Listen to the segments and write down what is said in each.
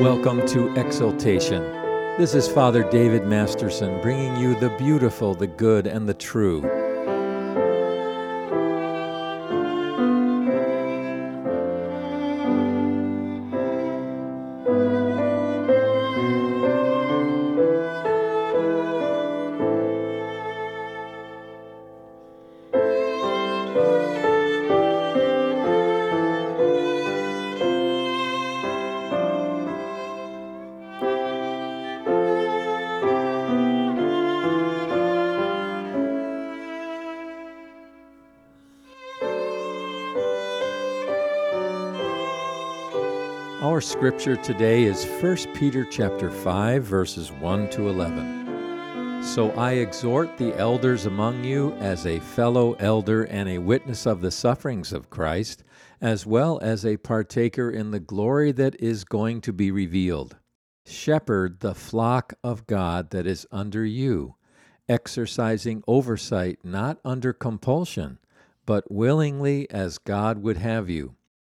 Welcome to Exaltation. This is Father David Masterson bringing you the beautiful, the good, and the true. Our scripture today is 1 Peter chapter 5 verses 1 to 11. So I exhort the elders among you as a fellow elder and a witness of the sufferings of Christ, as well as a partaker in the glory that is going to be revealed. Shepherd the flock of God that is under you, exercising oversight not under compulsion, but willingly as God would have you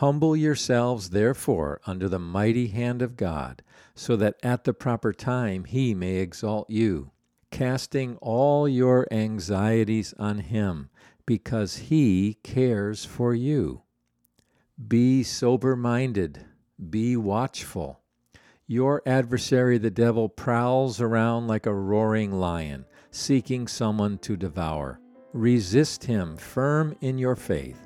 Humble yourselves, therefore, under the mighty hand of God, so that at the proper time he may exalt you, casting all your anxieties on him, because he cares for you. Be sober minded, be watchful. Your adversary, the devil, prowls around like a roaring lion, seeking someone to devour. Resist him firm in your faith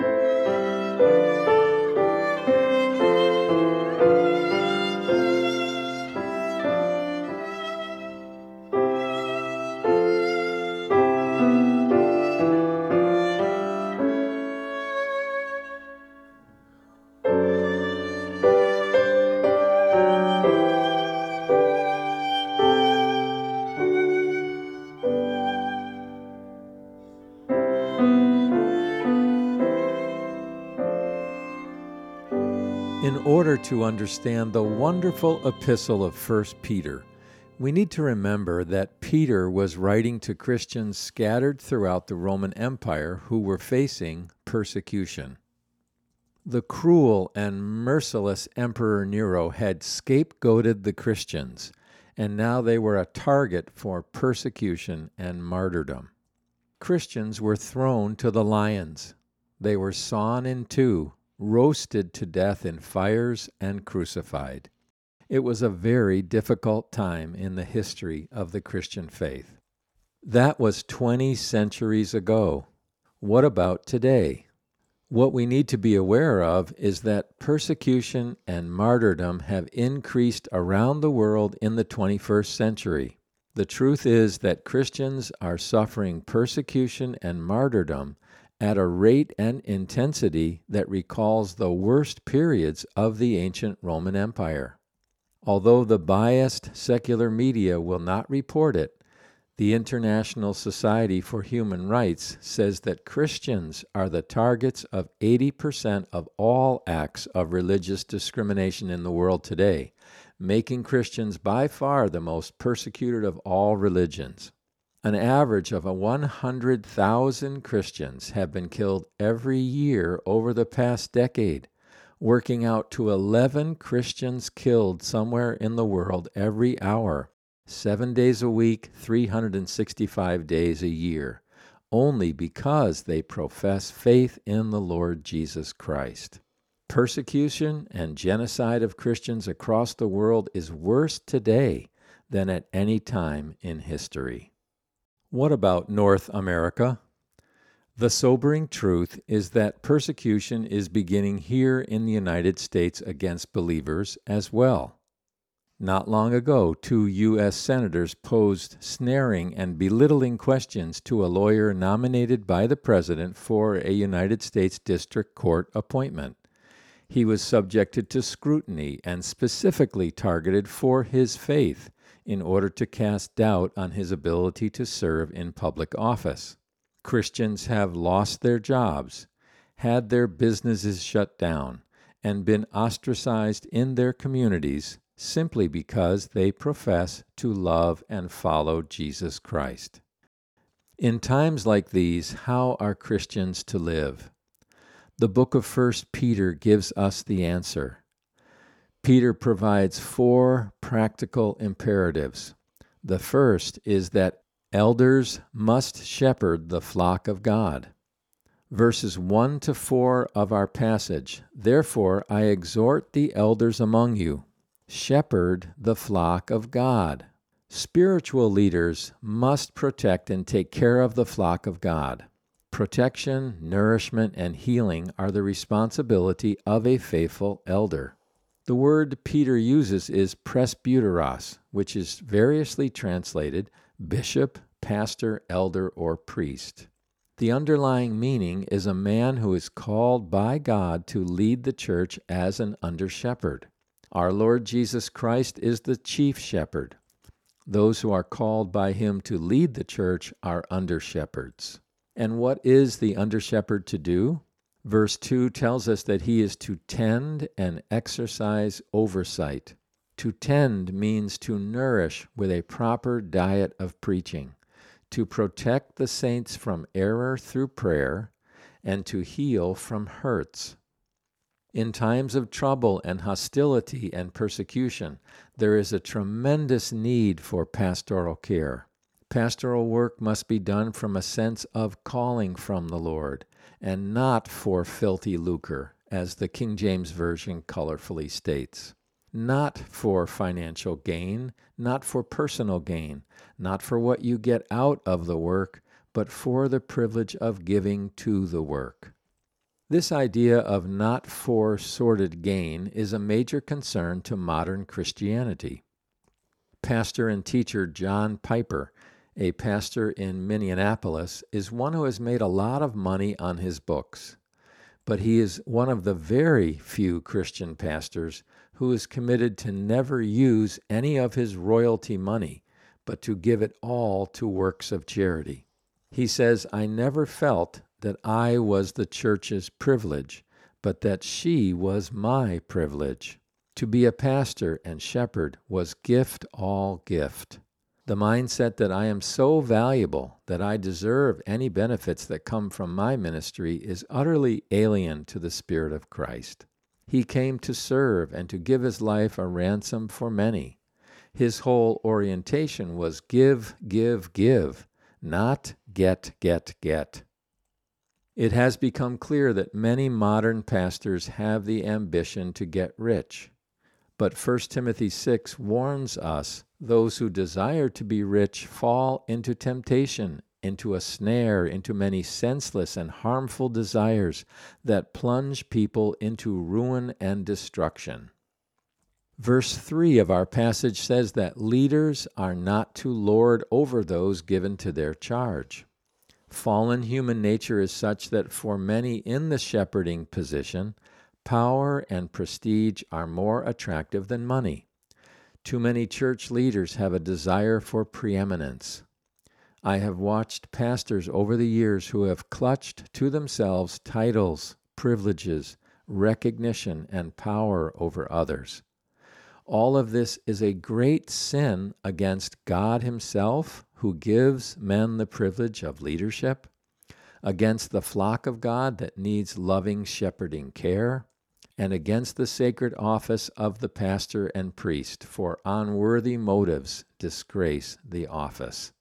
To understand the wonderful epistle of 1 Peter, we need to remember that Peter was writing to Christians scattered throughout the Roman Empire who were facing persecution. The cruel and merciless Emperor Nero had scapegoated the Christians, and now they were a target for persecution and martyrdom. Christians were thrown to the lions. They were sawn in two roasted to death in fires, and crucified. It was a very difficult time in the history of the Christian faith. That was 20 centuries ago. What about today? What we need to be aware of is that persecution and martyrdom have increased around the world in the 21st century. The truth is that Christians are suffering persecution and martyrdom at a rate and intensity that recalls the worst periods of the ancient Roman Empire. Although the biased secular media will not report it, the International Society for Human Rights says that Christians are the targets of 80% of all acts of religious discrimination in the world today, making Christians by far the most persecuted of all religions. An average of 100,000 Christians have been killed every year over the past decade, working out to 11 Christians killed somewhere in the world every hour, seven days a week, 365 days a year, only because they profess faith in the Lord Jesus Christ. Persecution and genocide of Christians across the world is worse today than at any time in history. What about North America? The sobering truth is that persecution is beginning here in the United States against believers as well. Not long ago, two U.S. senators posed snaring and belittling questions to a lawyer nominated by the president for a United States District Court appointment. He was subjected to scrutiny and specifically targeted for his faith in order to cast doubt on his ability to serve in public office. Christians have lost their jobs, had their businesses shut down, and been ostracized in their communities simply because they profess to love and follow Jesus Christ. In times like these, how are Christians to live? The book of 1 Peter gives us the answer. Peter provides four practical imperatives. The first is that Elders must shepherd the flock of God. Verses 1 to 4 of our passage Therefore I exhort the elders among you, shepherd the flock of God. Spiritual leaders must protect and take care of the flock of God. Protection, nourishment, and healing are the responsibility of a faithful elder. The word Peter uses is presbyteros, which is variously translated bishop, pastor, elder, or priest. The underlying meaning is a man who is called by God to lead the church as an under shepherd. Our Lord Jesus Christ is the chief shepherd. Those who are called by him to lead the church are under shepherds. And what is the under shepherd to do? Verse 2 tells us that he is to tend and exercise oversight. To tend means to nourish with a proper diet of preaching, to protect the saints from error through prayer, and to heal from hurts. In times of trouble and hostility and persecution, there is a tremendous need for pastoral care. Pastoral work must be done from a sense of calling from the Lord, and not for filthy lucre, as the King James Version colorfully states not for financial gain, not for personal gain, not for what you get out of the work, but for the privilege of giving to the work. This idea of not for sordid gain is a major concern to modern Christianity. Pastor and teacher John Piper, a pastor in Minneapolis, is one who has made a lot of money on his books. But he is one of the very few Christian pastors who is committed to never use any of his royalty money, but to give it all to works of charity. He says, I never felt that I was the church's privilege, but that she was my privilege. To be a pastor and shepherd was gift all gift. The mindset that I am so valuable that I deserve any benefits that come from my ministry is utterly alien to the Spirit of Christ. He came to serve and to give his life a ransom for many. His whole orientation was give, give, give, not get, get, get. It has become clear that many modern pastors have the ambition to get rich. But 1 Timothy 6 warns us those who desire to be rich fall into temptation into a snare, into many senseless and harmful desires that plunge people into ruin and destruction. Verse 3 of our passage says that leaders are not to lord over those given to their charge. Fallen human nature is such that for many in the shepherding position, power and prestige are more attractive than money. Too many church leaders have a desire for preeminence. I have watched pastors over the years who have clutched to themselves titles, privileges, recognition, and power over others. All of this is a great sin against God Himself, who gives men the privilege of leadership, against the flock of God that needs loving shepherding care, and against the sacred office of the pastor and priest, for unworthy motives disgrace the office.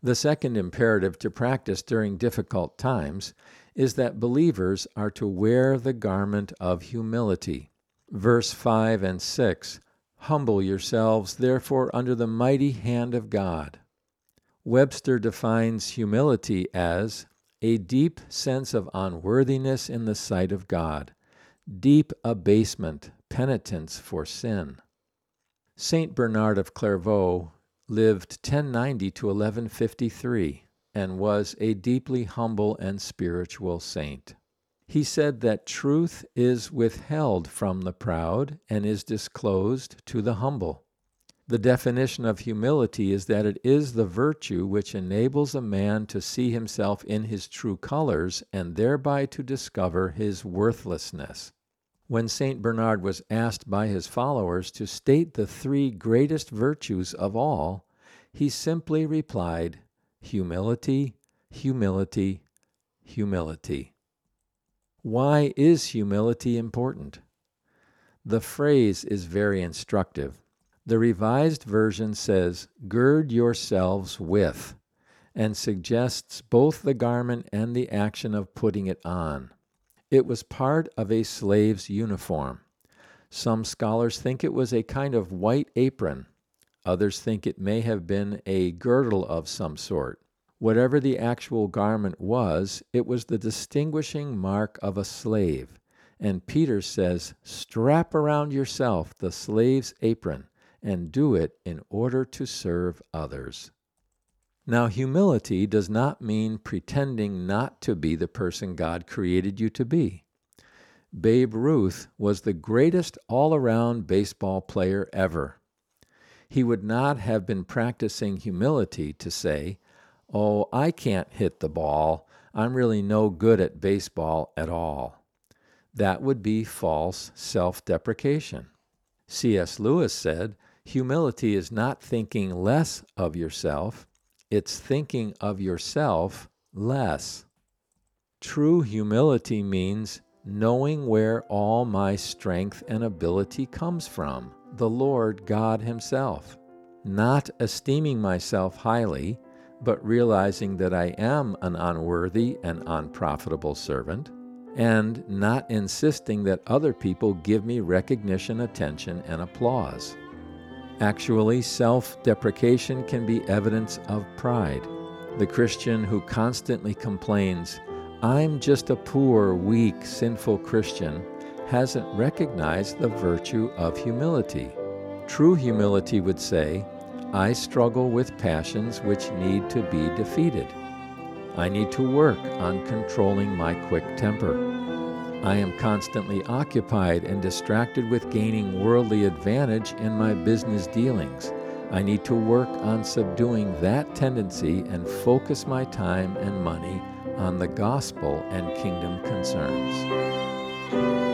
The second imperative to practice during difficult times is that believers are to wear the garment of humility. Verse 5 and 6 Humble yourselves, therefore, under the mighty hand of God. Webster defines humility as a deep sense of unworthiness in the sight of God, deep abasement, penitence for sin. Saint Bernard of Clairvaux lived 1090 to 1153 and was a deeply humble and spiritual saint. He said that truth is withheld from the proud and is disclosed to the humble. The definition of humility is that it is the virtue which enables a man to see himself in his true colors and thereby to discover his worthlessness. When St. Bernard was asked by his followers to state the three greatest virtues of all, he simply replied, Humility, humility, humility. Why is humility important? The phrase is very instructive. The Revised Version says, Gird yourselves with, and suggests both the garment and the action of putting it on. It was part of a slave's uniform. Some scholars think it was a kind of white apron. Others think it may have been a girdle of some sort. Whatever the actual garment was, it was the distinguishing mark of a slave. And Peter says, Strap around yourself the slave's apron and do it in order to serve others. Now, humility does not mean pretending not to be the person God created you to be. Babe Ruth was the greatest all around baseball player ever. He would not have been practicing humility to say, Oh, I can't hit the ball. I'm really no good at baseball at all. That would be false self deprecation. C.S. Lewis said, Humility is not thinking less of yourself, it's thinking of yourself less. True humility means knowing where all my strength and ability comes from, the Lord God Himself. Not esteeming myself highly, but realizing that I am an unworthy and unprofitable servant, and not insisting that other people give me recognition, attention, and applause. Actually, self deprecation can be evidence of pride. The Christian who constantly complains, I'm just a poor, weak, sinful Christian, hasn't recognized the virtue of humility. True humility would say, I struggle with passions which need to be defeated. I need to work on controlling my quick temper. I am constantly occupied and distracted with gaining worldly advantage in my business dealings. I need to work on subduing that tendency and focus my time and money on the gospel and kingdom concerns.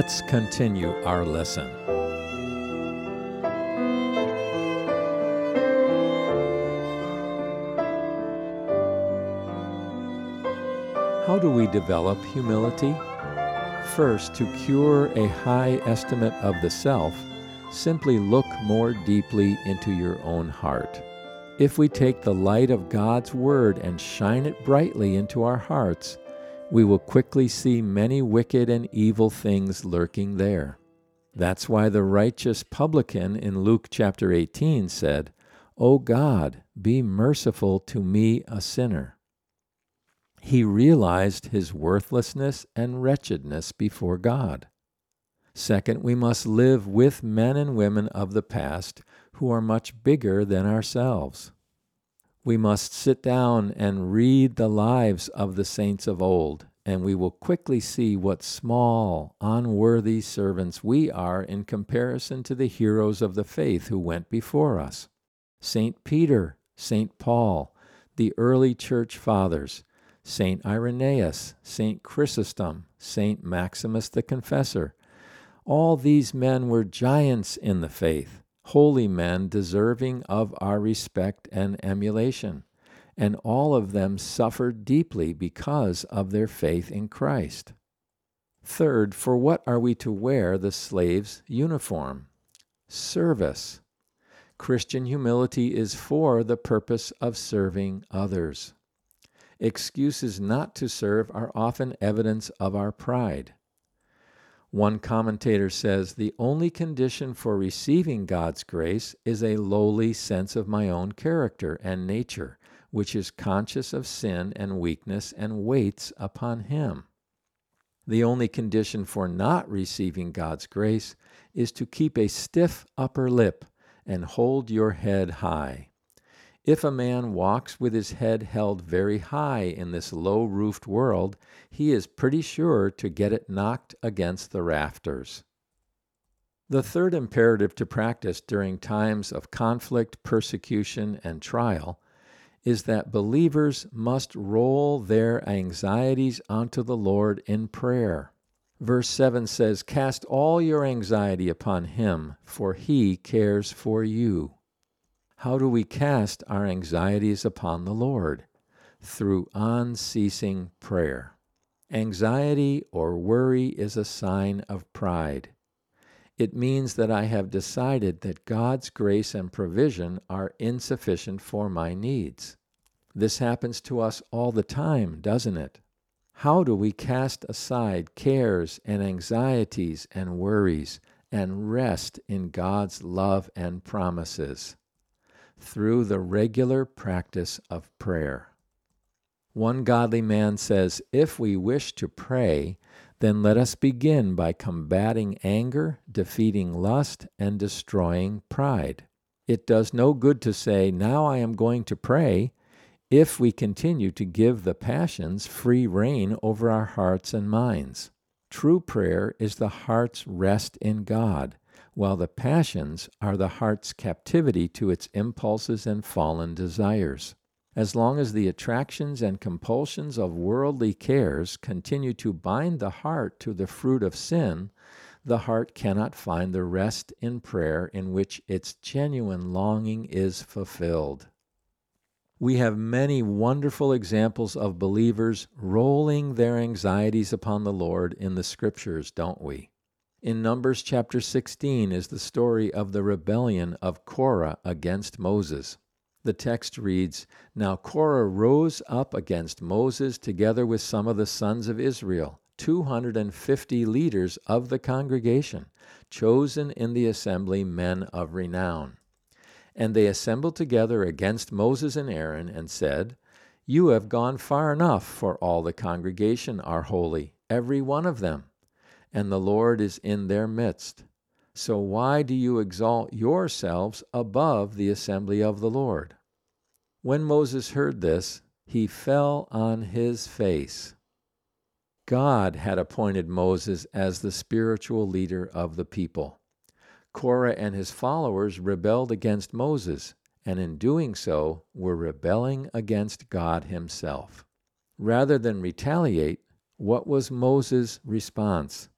Let's continue our lesson. How do we develop humility? First, to cure a high estimate of the self, simply look more deeply into your own heart. If we take the light of God's Word and shine it brightly into our hearts, we will quickly see many wicked and evil things lurking there. That's why the righteous publican in Luke chapter 18 said, O God, be merciful to me, a sinner. He realized his worthlessness and wretchedness before God. Second, we must live with men and women of the past who are much bigger than ourselves. We must sit down and read the lives of the saints of old, and we will quickly see what small, unworthy servants we are in comparison to the heroes of the faith who went before us. St. Peter, St. Paul, the early church fathers, St. Irenaeus, St. Chrysostom, St. Maximus the Confessor. All these men were giants in the faith, holy men deserving of our respect and emulation, and all of them suffered deeply because of their faith in Christ. Third, for what are we to wear the slave's uniform? Service. Christian humility is for the purpose of serving others. Excuses not to serve are often evidence of our pride. One commentator says the only condition for receiving God's grace is a lowly sense of my own character and nature, which is conscious of sin and weakness and waits upon Him. The only condition for not receiving God's grace is to keep a stiff upper lip and hold your head high. If a man walks with his head held very high in this low roofed world, he is pretty sure to get it knocked against the rafters. The third imperative to practice during times of conflict, persecution, and trial is that believers must roll their anxieties onto the Lord in prayer. Verse 7 says, Cast all your anxiety upon him, for he cares for you. How do we cast our anxieties upon the Lord? Through unceasing prayer. Anxiety or worry is a sign of pride. It means that I have decided that God's grace and provision are insufficient for my needs. This happens to us all the time, doesn't it? How do we cast aside cares and anxieties and worries and rest in God's love and promises? Through the regular practice of prayer. One godly man says, If we wish to pray, then let us begin by combating anger, defeating lust, and destroying pride. It does no good to say, Now I am going to pray, if we continue to give the passions free rein over our hearts and minds. True prayer is the heart's rest in God, while the passions are the heart's captivity to its impulses and fallen desires. As long as the attractions and compulsions of worldly cares continue to bind the heart to the fruit of sin, the heart cannot find the rest in prayer in which its genuine longing is fulfilled. We have many wonderful examples of believers rolling their anxieties upon the Lord in the scriptures, don't we? In Numbers chapter 16 is the story of the rebellion of Korah against Moses. The text reads Now Korah rose up against Moses together with some of the sons of Israel, 250 leaders of the congregation, chosen in the assembly men of renown. And they assembled together against Moses and Aaron and said, You have gone far enough, for all the congregation are holy, every one of them, and the Lord is in their midst. So why do you exalt yourselves above the assembly of the Lord? When Moses heard this, he fell on his face. God had appointed Moses as the spiritual leader of the people. Korah and his followers rebelled against Moses, and in doing so were rebelling against God himself. Rather than retaliate, what was Moses' response?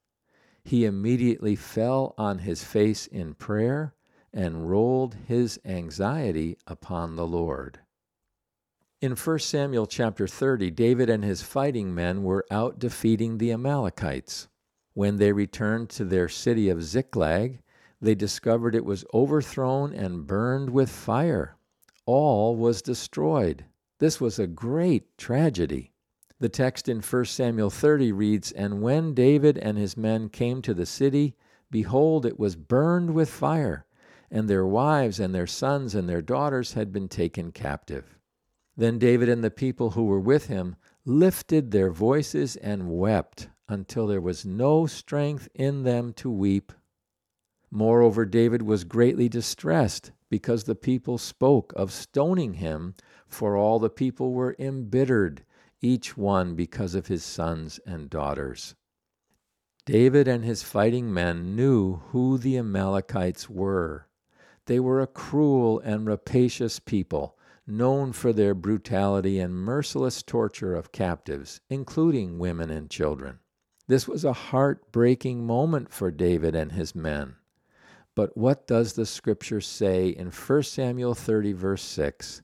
He immediately fell on his face in prayer and rolled his anxiety upon the Lord. In 1 Samuel chapter 30, David and his fighting men were out defeating the Amalekites. When they returned to their city of Ziklag, they discovered it was overthrown and burned with fire. All was destroyed. This was a great tragedy. The text in 1 Samuel 30 reads And when David and his men came to the city, behold, it was burned with fire, and their wives and their sons and their daughters had been taken captive. Then David and the people who were with him lifted their voices and wept until there was no strength in them to weep Moreover, David was greatly distressed because the people spoke of stoning him, for all the people were embittered, each one because of his sons and daughters. David and his fighting men knew who the Amalekites were. They were a cruel and rapacious people, known for their brutality and merciless torture of captives, including women and children. This was a heartbreaking moment for David and his men. But what does the scripture say in 1 Samuel 30, verse 6?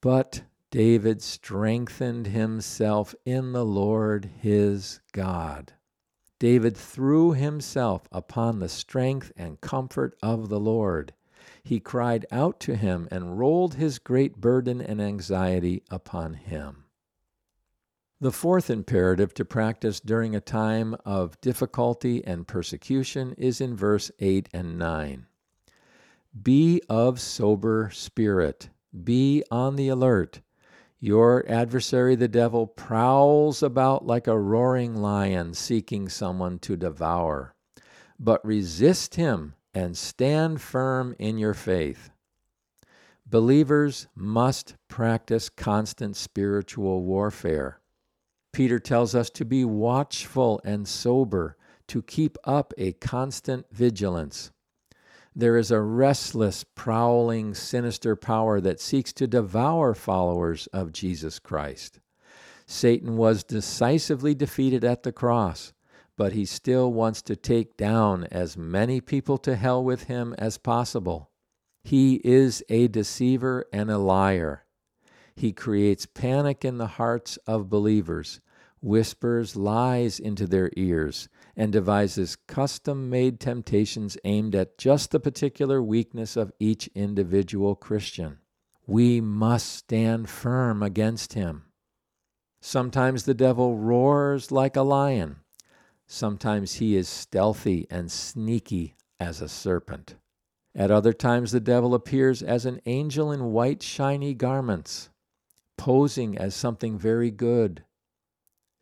But David strengthened himself in the Lord his God. David threw himself upon the strength and comfort of the Lord. He cried out to him and rolled his great burden and anxiety upon him. The fourth imperative to practice during a time of difficulty and persecution is in verse 8 and 9. Be of sober spirit, be on the alert. Your adversary, the devil, prowls about like a roaring lion seeking someone to devour. But resist him and stand firm in your faith. Believers must practice constant spiritual warfare. Peter tells us to be watchful and sober, to keep up a constant vigilance. There is a restless, prowling, sinister power that seeks to devour followers of Jesus Christ. Satan was decisively defeated at the cross, but he still wants to take down as many people to hell with him as possible. He is a deceiver and a liar. He creates panic in the hearts of believers, whispers lies into their ears, and devises custom made temptations aimed at just the particular weakness of each individual Christian. We must stand firm against him. Sometimes the devil roars like a lion. Sometimes he is stealthy and sneaky as a serpent. At other times, the devil appears as an angel in white, shiny garments, posing as something very good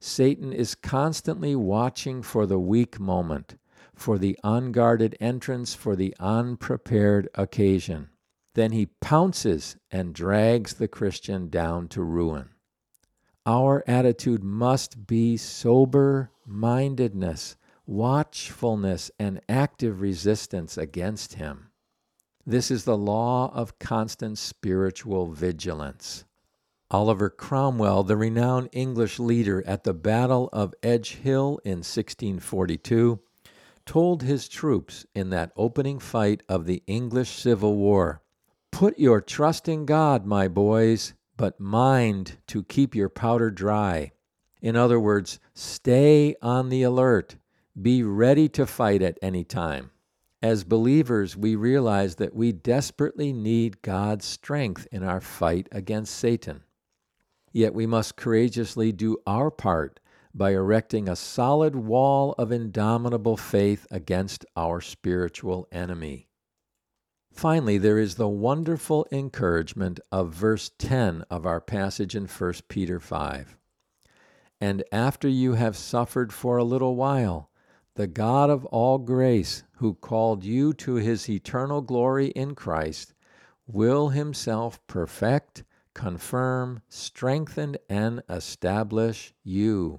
Satan is constantly watching for the weak moment, for the unguarded entrance, for the unprepared occasion. Then he pounces and drags the Christian down to ruin. Our attitude must be sober mindedness, watchfulness, and active resistance against him. This is the law of constant spiritual vigilance. Oliver Cromwell, the renowned English leader at the Battle of Edge Hill in 1642, told his troops in that opening fight of the English Civil War Put your trust in God, my boys, but mind to keep your powder dry. In other words, stay on the alert. Be ready to fight at any time. As believers, we realize that we desperately need God's strength in our fight against Satan. Yet we must courageously do our part by erecting a solid wall of indomitable faith against our spiritual enemy. Finally, there is the wonderful encouragement of verse 10 of our passage in 1 Peter 5. And after you have suffered for a little while, the God of all grace, who called you to his eternal glory in Christ, will himself perfect, confirm, strengthen, and establish you.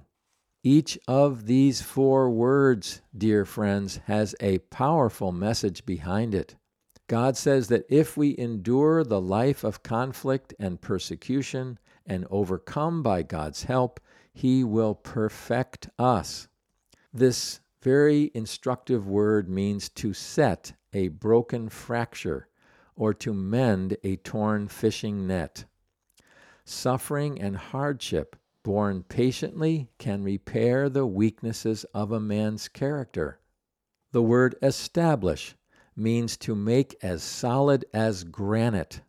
Each of these four words, dear friends, has a powerful message behind it. God says that if we endure the life of conflict and persecution and overcome by God's help, He will perfect us. This very instructive word means to set a broken fracture or to mend a torn fishing net. Suffering and hardship borne patiently can repair the weaknesses of a man's character. The word establish means to make as solid as granite.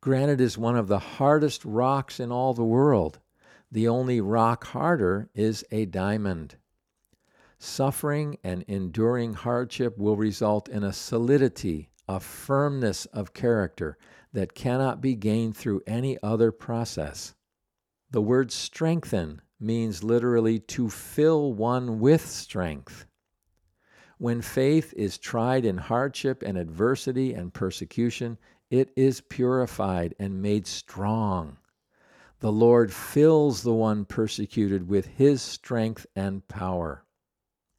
Granite is one of the hardest rocks in all the world. The only rock harder is a diamond. Suffering and enduring hardship will result in a solidity, a firmness of character that cannot be gained through any other process. The word strengthen means literally to fill one with strength. When faith is tried in hardship and adversity and persecution, it is purified and made strong. The Lord fills the one persecuted with his strength and power.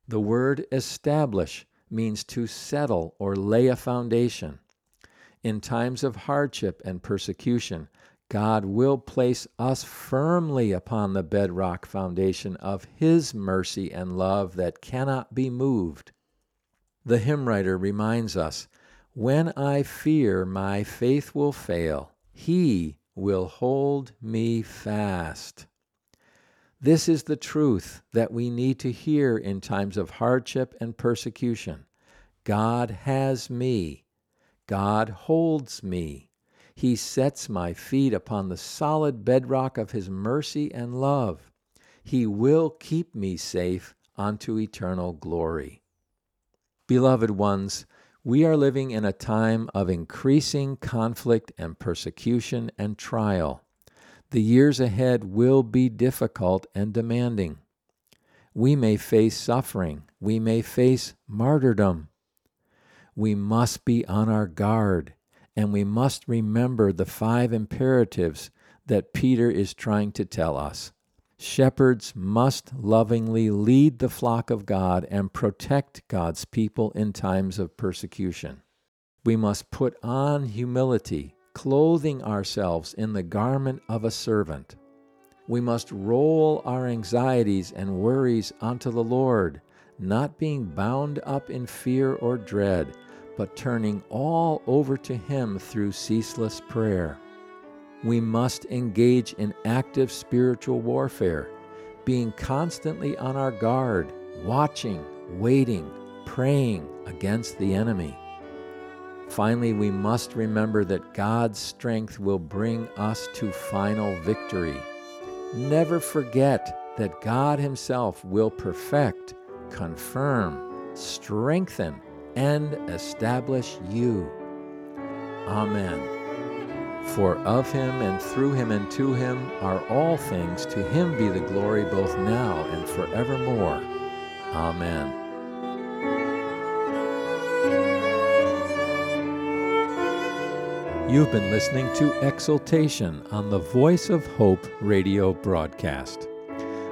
The word establish means to settle or lay a foundation. In times of hardship and persecution, God will place us firmly upon the bedrock foundation of His mercy and love that cannot be moved. The hymn writer reminds us When I fear my faith will fail, He will hold me fast. This is the truth that we need to hear in times of hardship and persecution. God has me. God holds me. He sets my feet upon the solid bedrock of His mercy and love. He will keep me safe unto eternal glory. Beloved ones, we are living in a time of increasing conflict and persecution and trial. The years ahead will be difficult and demanding. We may face suffering. We may face martyrdom. We must be on our guard and we must remember the five imperatives that Peter is trying to tell us. Shepherds must lovingly lead the flock of God and protect God's people in times of persecution. We must put on humility, clothing ourselves in the garment of a servant. We must roll our anxieties and worries onto the Lord, not being bound up in fear or dread, but turning all over to Him through ceaseless prayer. We must engage in active spiritual warfare, being constantly on our guard, watching, waiting, praying against the enemy. Finally, we must remember that God's strength will bring us to final victory. Never forget that God Himself will perfect, confirm, strengthen, and establish you. Amen. For of him and through him and to him are all things, to him be the glory both now and forevermore. Amen. You've been listening to Exaltation on the Voice of Hope radio broadcast.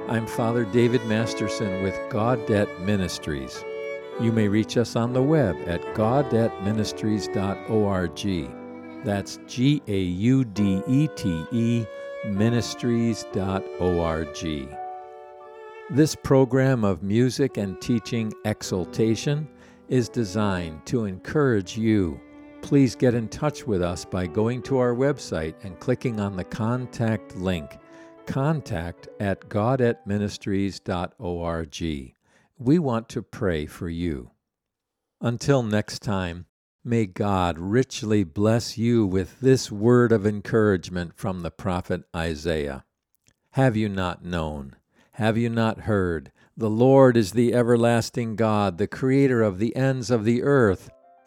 I'm Father David Masterson with Gaudete Ministries. You may reach us on the web at gaudeteministries.org. That's G A U D E T E ministries.org. This program of music and teaching exaltation is designed to encourage you. Please get in touch with us by going to our website and clicking on the contact link contact at gaudeteministries.org. We want to pray for you. Until next time, may God richly bless you with this word of encouragement from the prophet Isaiah. Have you not known? Have you not heard? The Lord is the everlasting God, the creator of the ends of the earth.